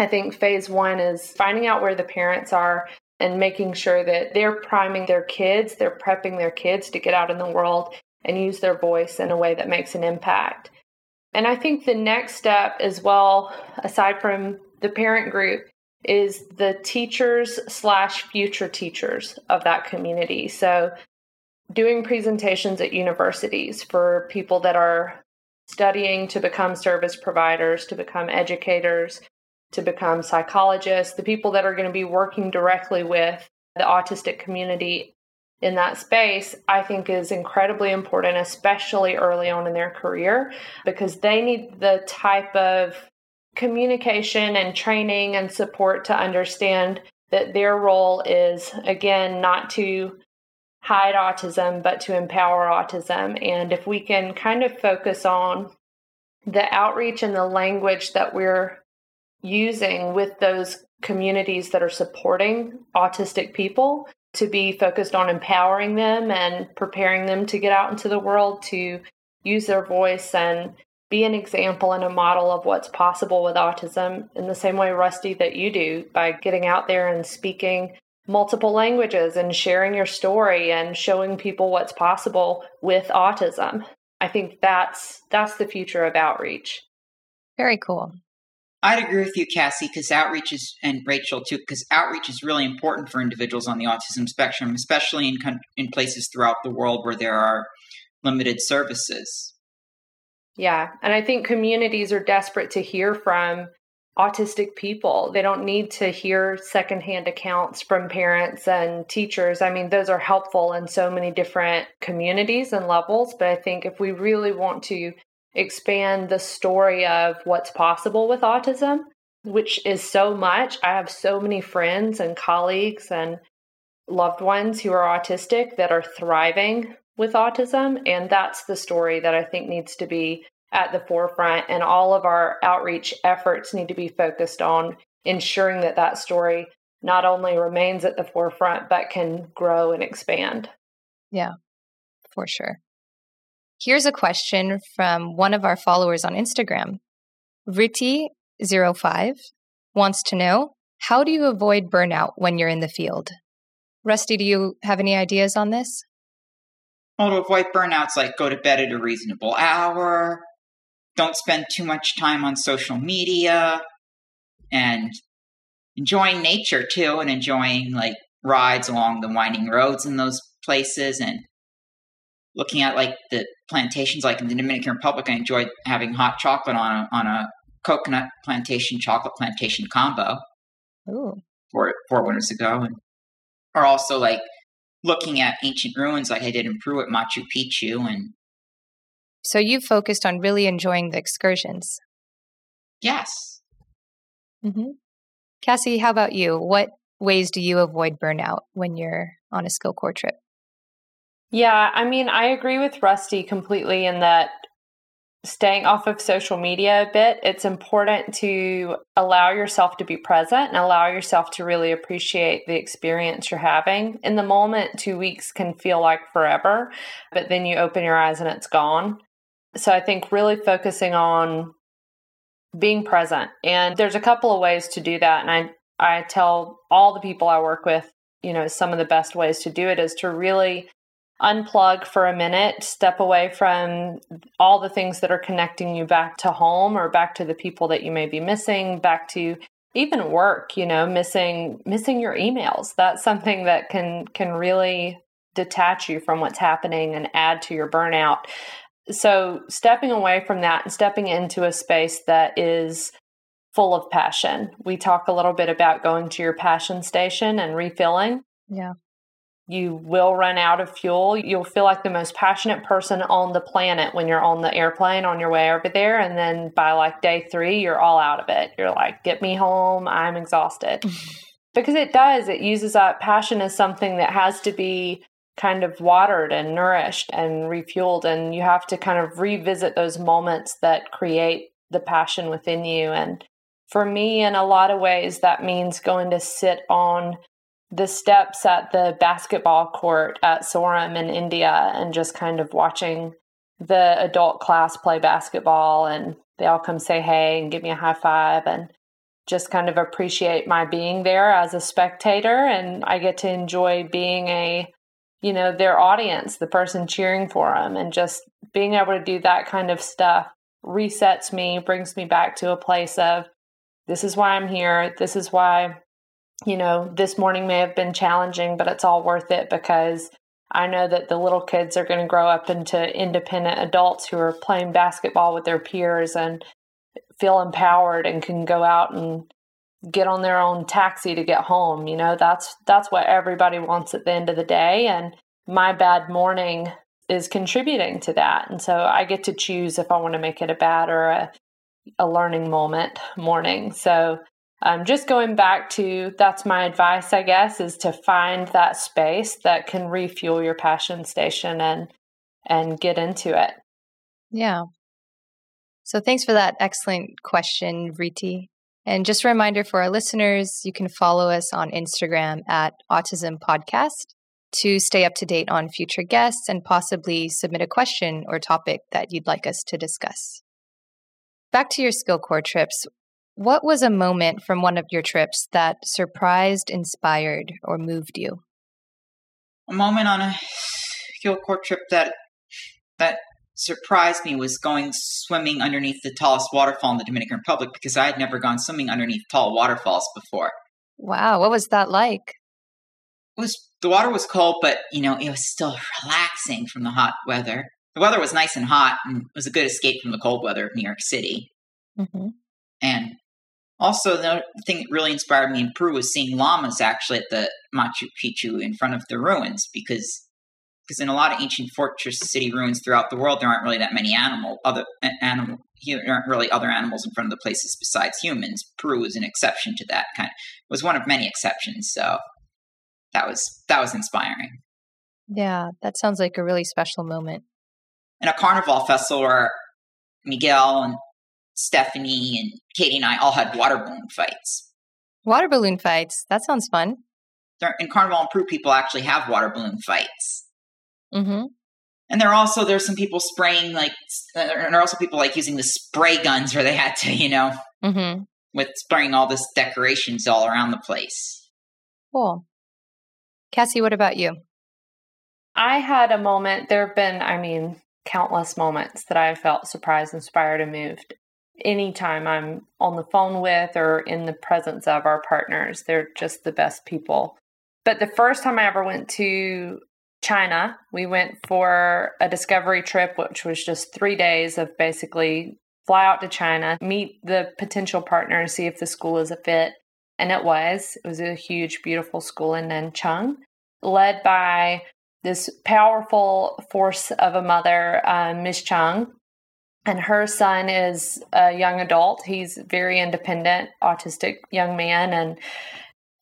I think phase one is finding out where the parents are and making sure that they're priming their kids, they're prepping their kids to get out in the world and use their voice in a way that makes an impact. And I think the next step as well, aside from the parent group, is the teachers slash future teachers of that community. So doing presentations at universities for people that are studying to become service providers, to become educators, to become psychologists, the people that are going to be working directly with the autistic community in that space, I think is incredibly important, especially early on in their career, because they need the type of communication and training and support to understand that their role is, again, not to hide autism, but to empower autism. And if we can kind of focus on the outreach and the language that we're using with those communities that are supporting autistic people to be focused on empowering them and preparing them to get out into the world to use their voice and be an example and a model of what's possible with autism in the same way, Rusty, that you do by getting out there and speaking multiple languages and sharing your story and showing people what's possible with autism. I think that's that's the future of outreach. Very cool. I'd agree with you, Cassie, because outreach is, and Rachel too, because outreach is really important for individuals on the autism spectrum, especially in in places throughout the world where there are limited services. Yeah, and I think communities are desperate to hear from autistic people. They don't need to hear secondhand accounts from parents and teachers. I mean, those are helpful in so many different communities and levels, but I think if we really want to expand the story of what's possible with autism, which is so much, I have so many friends and colleagues and loved ones who are autistic that are thriving with autism. And that's the story that I think needs to be at the forefront and all of our outreach efforts need to be focused on ensuring that that story not only remains at the forefront but can grow and expand yeah for sure here's a question from one of our followers on instagram. Riti05 wants to know how do you avoid burnout when you're in the field? Rusty do you have any ideas on this? Well to avoid burnouts like go to bed at a reasonable hour don't spend too much time on social media and enjoying nature too and enjoying like rides along the winding roads in those places and looking at like the plantations like in the Dominican Republic I enjoyed having hot chocolate on a, on a coconut plantation chocolate plantation combo Ooh. four four winters ago and or also like looking at ancient ruins like I did in Peru at Machu Picchu and so you focused on really enjoying the excursions. Yes. Mm-hmm. Cassie, how about you? What ways do you avoid burnout when you're on a skill corps trip? Yeah, I mean, I agree with Rusty completely in that staying off of social media a bit, it's important to allow yourself to be present and allow yourself to really appreciate the experience you're having. In the moment, two weeks can feel like forever, but then you open your eyes and it's gone. So I think really focusing on being present. And there's a couple of ways to do that. And I, I tell all the people I work with, you know, some of the best ways to do it is to really unplug for a minute, step away from all the things that are connecting you back to home or back to the people that you may be missing, back to even work, you know, missing missing your emails. That's something that can can really detach you from what's happening and add to your burnout. So, stepping away from that and stepping into a space that is full of passion. We talk a little bit about going to your passion station and refilling. Yeah. You will run out of fuel. You'll feel like the most passionate person on the planet when you're on the airplane on your way over there. And then by like day three, you're all out of it. You're like, get me home. I'm exhausted. because it does, it uses up passion as something that has to be kind of watered and nourished and refueled. And you have to kind of revisit those moments that create the passion within you. And for me, in a lot of ways, that means going to sit on the steps at the basketball court at Sorum in India and just kind of watching the adult class play basketball and they all come say hey and give me a high five and just kind of appreciate my being there as a spectator and I get to enjoy being a you know their audience the person cheering for them and just being able to do that kind of stuff resets me brings me back to a place of this is why I'm here. This is why, you know, this morning may have been challenging, but it's all worth it because I know that the little kids are going to grow up into independent adults who are playing basketball with their peers and feel empowered and can go out and get on their own taxi to get home. You know, that's that's what everybody wants at the end of the day and my bad morning is contributing to that. And so I get to choose if I want to make it a bad or a a learning moment morning. So um, just going back to that's my advice, I guess, is to find that space that can refuel your passion station and and get into it. Yeah. So thanks for that excellent question, Riti. And just a reminder for our listeners, you can follow us on Instagram at Autism Podcast to stay up to date on future guests and possibly submit a question or topic that you'd like us to discuss. Back to your skill corps trips. What was a moment from one of your trips that surprised, inspired, or moved you? A moment on a skill corps trip that that surprised me was going swimming underneath the tallest waterfall in the Dominican Republic because I had never gone swimming underneath tall waterfalls before. Wow, what was that like? It was the water was cold, but you know it was still relaxing from the hot weather the weather was nice and hot and it was a good escape from the cold weather of New York City. Mm-hmm. And also, the thing that really inspired me in Peru was seeing llamas actually at the Machu Picchu in front of the ruins because because in a lot of ancient fortress city ruins throughout the world, there aren't really that many animal other animal there aren't really other animals in front of the places besides humans. Peru is an exception to that kind. Of, was one of many exceptions. So that was that was inspiring. Yeah, that sounds like a really special moment in a carnival festival where Miguel and Stephanie and Katie and I all had water balloon fights. Water balloon fights? That sounds fun. in Carnival and Peru, people actually have water balloon fights. Mm-hmm. And there are also there's some people spraying like, and there are also people like using the spray guns where they had to, you know, mm-hmm. with spraying all this decorations all around the place. Cool. Cassie, what about you? I had a moment. There have been, I mean, countless moments that I felt surprised, inspired, and moved. Anytime I'm on the phone with or in the presence of our partners, they're just the best people. But the first time I ever went to China, we went for a discovery trip, which was just three days of basically fly out to China, meet the potential partner, see if the school is a fit. And it was. It was a huge, beautiful school in Nanchang, led by this powerful force of a mother, uh, Miss Chung. And her son is a young adult. He's very independent, autistic young man, and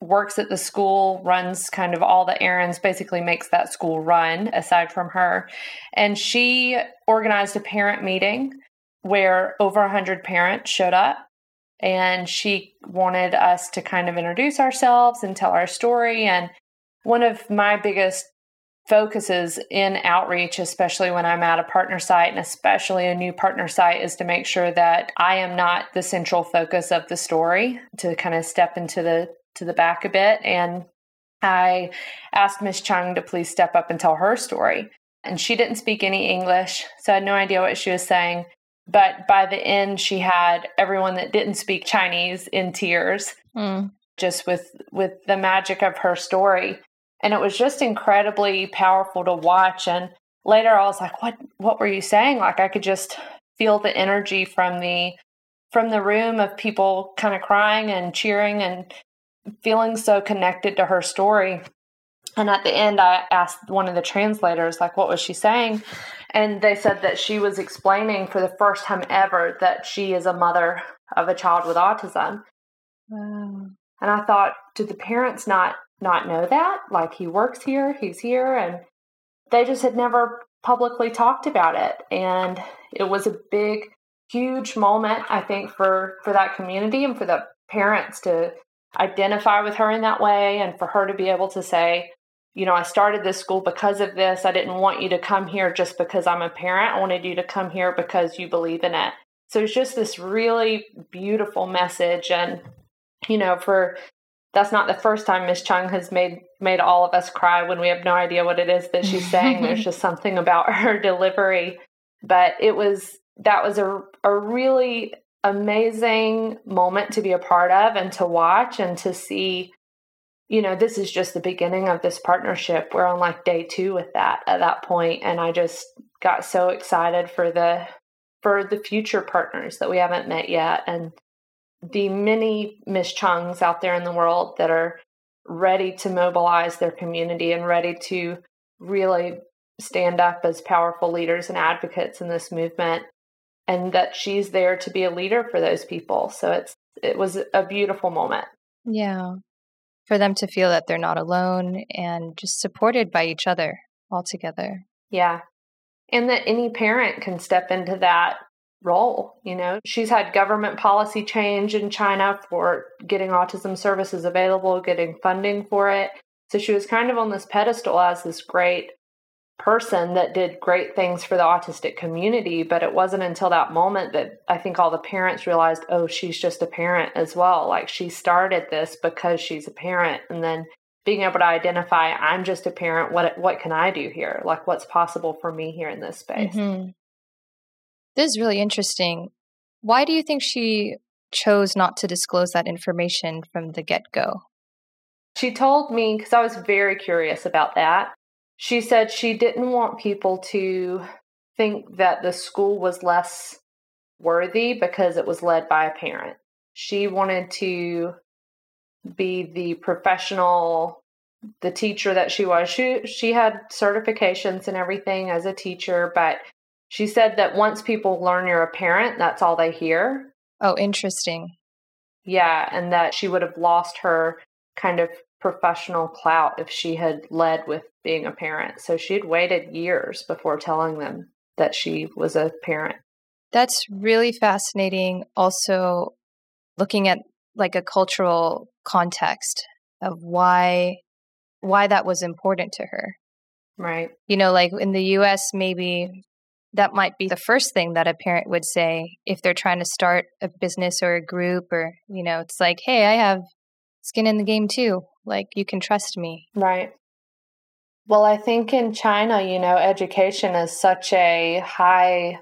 works at the school, runs kind of all the errands, basically makes that school run aside from her. And she organized a parent meeting where over 100 parents showed up. And she wanted us to kind of introduce ourselves and tell our story. And one of my biggest focuses in outreach, especially when I'm at a partner site and especially a new partner site, is to make sure that I am not the central focus of the story, to kind of step into the to the back a bit. And I asked Miss Chung to please step up and tell her story. And she didn't speak any English, so I had no idea what she was saying. But by the end, she had everyone that didn't speak Chinese in tears, mm. just with with the magic of her story. And it was just incredibly powerful to watch. And later, I was like, "What? What were you saying?" Like I could just feel the energy from the from the room of people kind of crying and cheering and feeling so connected to her story. And at the end, I asked one of the translators, like, what was she saying? And they said that she was explaining for the first time ever that she is a mother of a child with autism. Wow. And I thought, did the parents not not know that? Like he works here, he's here, and they just had never publicly talked about it. And it was a big, huge moment, I think, for for that community and for the parents to identify with her in that way and for her to be able to say, you know, I started this school because of this. I didn't want you to come here just because I'm a parent. I wanted you to come here because you believe in it. So it's just this really beautiful message. And, you know, for that's not the first time Miss Chung has made made all of us cry when we have no idea what it is that she's saying. There's just something about her delivery. But it was that was a a really amazing moment to be a part of and to watch and to see you know, this is just the beginning of this partnership. We're on like day two with that at that point, and I just got so excited for the for the future partners that we haven't met yet, and the many Miss Chungs out there in the world that are ready to mobilize their community and ready to really stand up as powerful leaders and advocates in this movement and that she's there to be a leader for those people so it's it was a beautiful moment yeah for them to feel that they're not alone and just supported by each other all together. Yeah. And that any parent can step into that role. You know, she's had government policy change in China for getting autism services available, getting funding for it. So she was kind of on this pedestal as this great person that did great things for the autistic community. But it wasn't until that moment that I think all the parents realized, oh, she's just a parent as well. Like she started this because she's a parent. And then being able to identify, I'm just a parent. What what can I do here? Like what's possible for me here in this space? Mm-hmm. This is really interesting. Why do you think she chose not to disclose that information from the get go? She told me because I was very curious about that she said she didn't want people to think that the school was less worthy because it was led by a parent. She wanted to be the professional the teacher that she was. She she had certifications and everything as a teacher, but she said that once people learn you're a parent, that's all they hear. Oh, interesting. Yeah, and that she would have lost her kind of professional clout if she had led with being a parent. So she'd waited years before telling them that she was a parent. That's really fascinating. Also, looking at like a cultural context of why why that was important to her. Right. You know, like in the US maybe that might be the first thing that a parent would say if they're trying to start a business or a group or you know, it's like, "Hey, I have skin in the game too. Like, you can trust me. Right. Well, I think in China, you know, education is such a high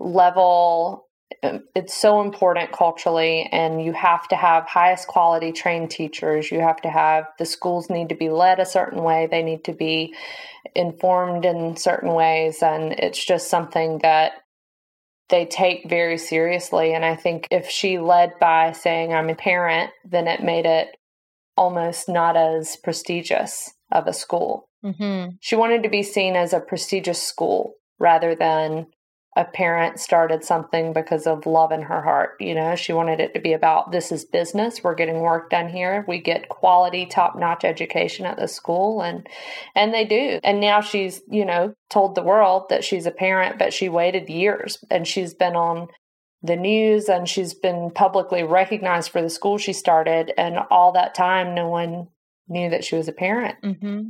level it's so important culturally and you have to have highest quality trained teachers you have to have the schools need to be led a certain way they need to be informed in certain ways and it's just something that they take very seriously and i think if she led by saying i'm a parent then it made it almost not as prestigious of a school. Mm-hmm. She wanted to be seen as a prestigious school rather than a parent started something because of love in her heart. You know, she wanted it to be about this is business. We're getting work done here. We get quality, top notch education at the school and and they do. And now she's, you know, told the world that she's a parent, but she waited years and she's been on the news and she's been publicly recognized for the school she started and all that time no one knew that she was a parent mm-hmm.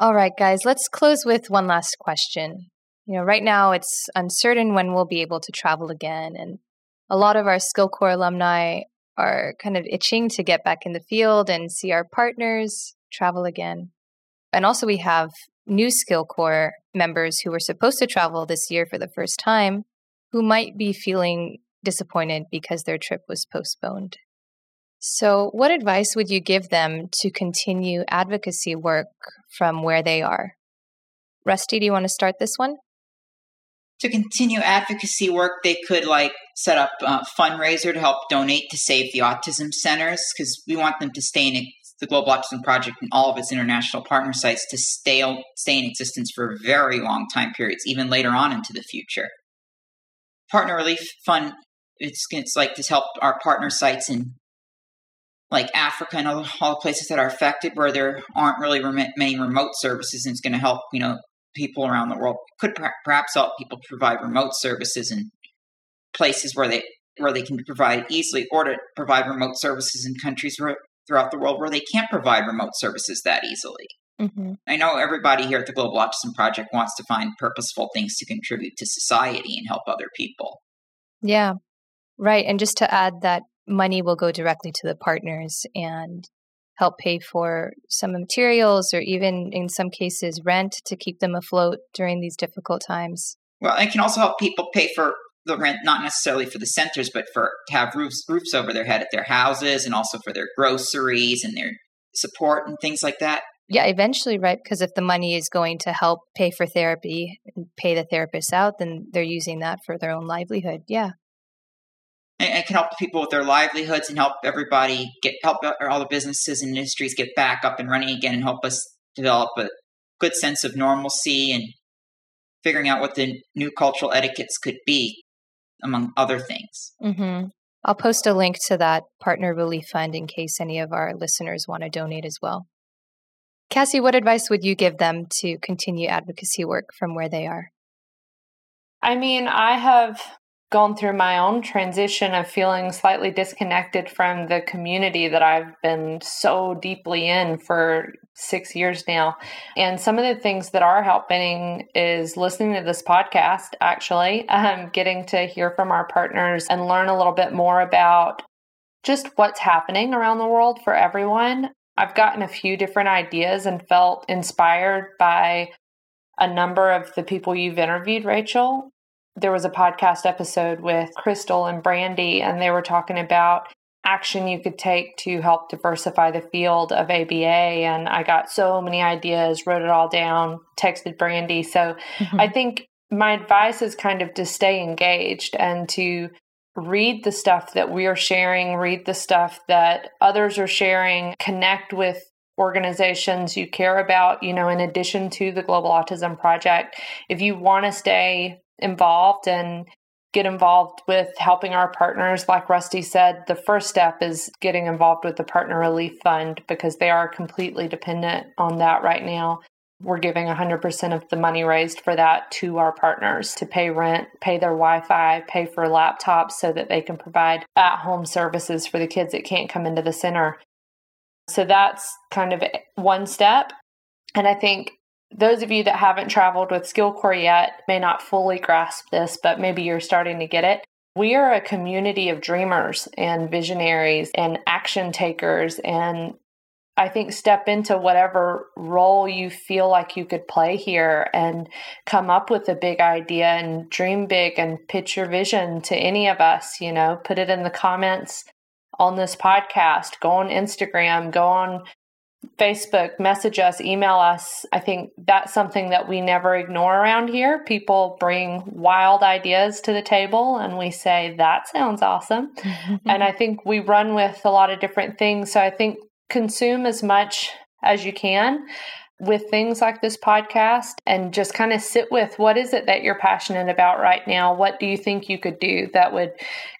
all right guys let's close with one last question you know right now it's uncertain when we'll be able to travel again and a lot of our skill corps alumni are kind of itching to get back in the field and see our partners travel again and also we have new skill corps members who were supposed to travel this year for the first time who might be feeling disappointed because their trip was postponed. So, what advice would you give them to continue advocacy work from where they are? Rusty, do you want to start this one? To continue advocacy work, they could like set up a fundraiser to help donate to save the autism centers because we want them to stay in the Global Autism Project and all of its international partner sites to stay, stay in existence for very long time periods, even later on into the future. Partner Relief Fund, it's, it's like to help our partner sites in like Africa and all, the places that are affected where there aren't really rem- many remote services, and it's going to help you know people around the world. Could perhaps help people provide remote services in places where they where they can provide easily, or to provide remote services in countries where, throughout the world where they can't provide remote services that easily. Mm-hmm. I know everybody here at the Global Autism Project wants to find purposeful things to contribute to society and help other people. Yeah, right. And just to add that money will go directly to the partners and help pay for some materials or even in some cases rent to keep them afloat during these difficult times. Well, it can also help people pay for the rent, not necessarily for the centers, but for to have roofs roofs over their head at their houses and also for their groceries and their support and things like that. Yeah, eventually, right? Because if the money is going to help pay for therapy and pay the therapists out, then they're using that for their own livelihood. Yeah and it can help people with their livelihoods and help everybody get help all the businesses and industries get back up and running again and help us develop a good sense of normalcy and figuring out what the new cultural etiquettes could be among other things. Mm-hmm. i'll post a link to that partner relief fund in case any of our listeners want to donate as well. Cassie what advice would you give them to continue advocacy work from where they are? I mean, I have gone through my own transition of feeling slightly disconnected from the community that I've been so deeply in for six years now. And some of the things that are helping is listening to this podcast, actually, um, getting to hear from our partners and learn a little bit more about just what's happening around the world for everyone. I've gotten a few different ideas and felt inspired by a number of the people you've interviewed, Rachel there was a podcast episode with Crystal and Brandy, and they were talking about action you could take to help diversify the field of ABA. And I got so many ideas, wrote it all down, texted Brandy. So mm-hmm. I think my advice is kind of to stay engaged and to read the stuff that we are sharing, read the stuff that others are sharing, connect with organizations you care about, you know, in addition to the Global Autism Project. If you want to stay involved and get involved with helping our partners. Like Rusty said, the first step is getting involved with the Partner Relief Fund because they are completely dependent on that right now. We're giving 100% of the money raised for that to our partners to pay rent, pay their Wi Fi, pay for laptops so that they can provide at home services for the kids that can't come into the center. So that's kind of one step. And I think those of you that haven't traveled with SkillCorps yet may not fully grasp this, but maybe you're starting to get it. We are a community of dreamers and visionaries and action takers. And I think step into whatever role you feel like you could play here and come up with a big idea and dream big and pitch your vision to any of us. You know, put it in the comments on this podcast, go on Instagram, go on Facebook, message us, email us. I think that's something that we never ignore around here. People bring wild ideas to the table and we say, that sounds awesome. and I think we run with a lot of different things. So I think consume as much as you can with things like this podcast and just kind of sit with what is it that you're passionate about right now? What do you think you could do that would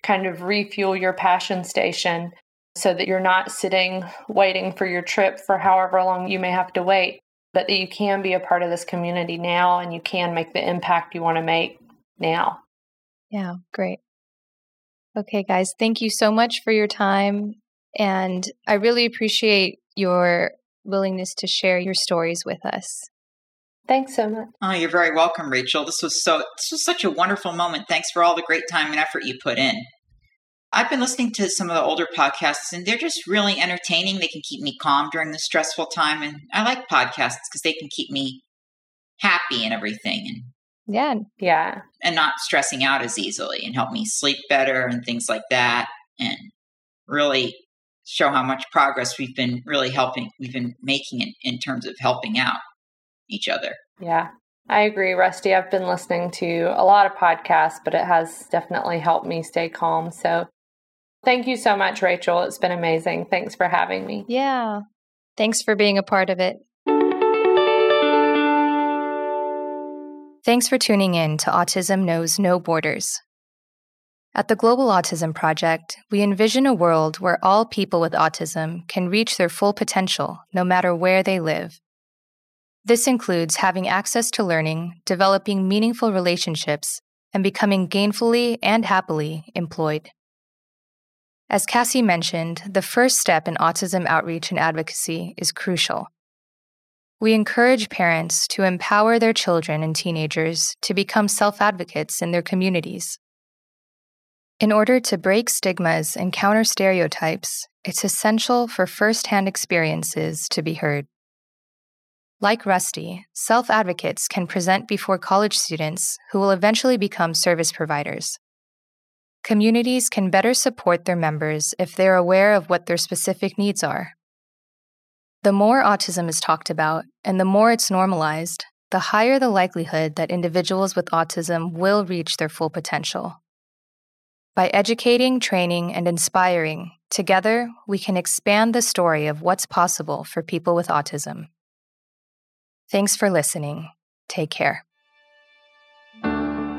kind of refuel your passion station? So that you're not sitting waiting for your trip for however long you may have to wait, but that you can be a part of this community now and you can make the impact you want to make now. Yeah, great. Okay, guys, thank you so much for your time. And I really appreciate your willingness to share your stories with us. Thanks so much. Oh, you're very welcome, Rachel. This was so this was such a wonderful moment. Thanks for all the great time and effort you put in. I've been listening to some of the older podcasts and they're just really entertaining. They can keep me calm during the stressful time. And I like podcasts because they can keep me happy and everything. And Yeah. Yeah. And not stressing out as easily and help me sleep better and things like that. And really show how much progress we've been really helping, we've been making in, in terms of helping out each other. Yeah. I agree, Rusty. I've been listening to a lot of podcasts, but it has definitely helped me stay calm. So thank you so much, Rachel. It's been amazing. Thanks for having me. Yeah. Thanks for being a part of it. Thanks for tuning in to Autism Knows No Borders. At the Global Autism Project, we envision a world where all people with autism can reach their full potential no matter where they live. This includes having access to learning, developing meaningful relationships, and becoming gainfully and happily employed. As Cassie mentioned, the first step in autism outreach and advocacy is crucial. We encourage parents to empower their children and teenagers to become self advocates in their communities. In order to break stigmas and counter stereotypes, it's essential for firsthand experiences to be heard. Like Rusty, self advocates can present before college students who will eventually become service providers. Communities can better support their members if they're aware of what their specific needs are. The more autism is talked about and the more it's normalized, the higher the likelihood that individuals with autism will reach their full potential. By educating, training, and inspiring, together we can expand the story of what's possible for people with autism. Thanks for listening. Take care.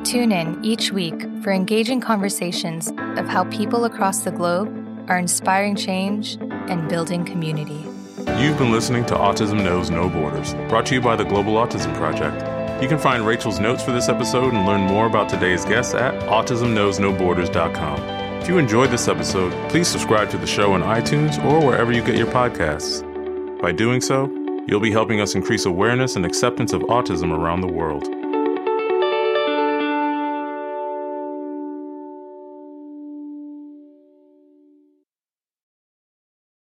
Tune in each week for engaging conversations of how people across the globe are inspiring change and building community. You've been listening to Autism Knows No Borders, brought to you by the Global Autism Project. You can find Rachel's notes for this episode and learn more about today's guests at autismknowsnoborders.com. If you enjoyed this episode, please subscribe to the show on iTunes or wherever you get your podcasts. By doing so, You'll be helping us increase awareness and acceptance of autism around the world.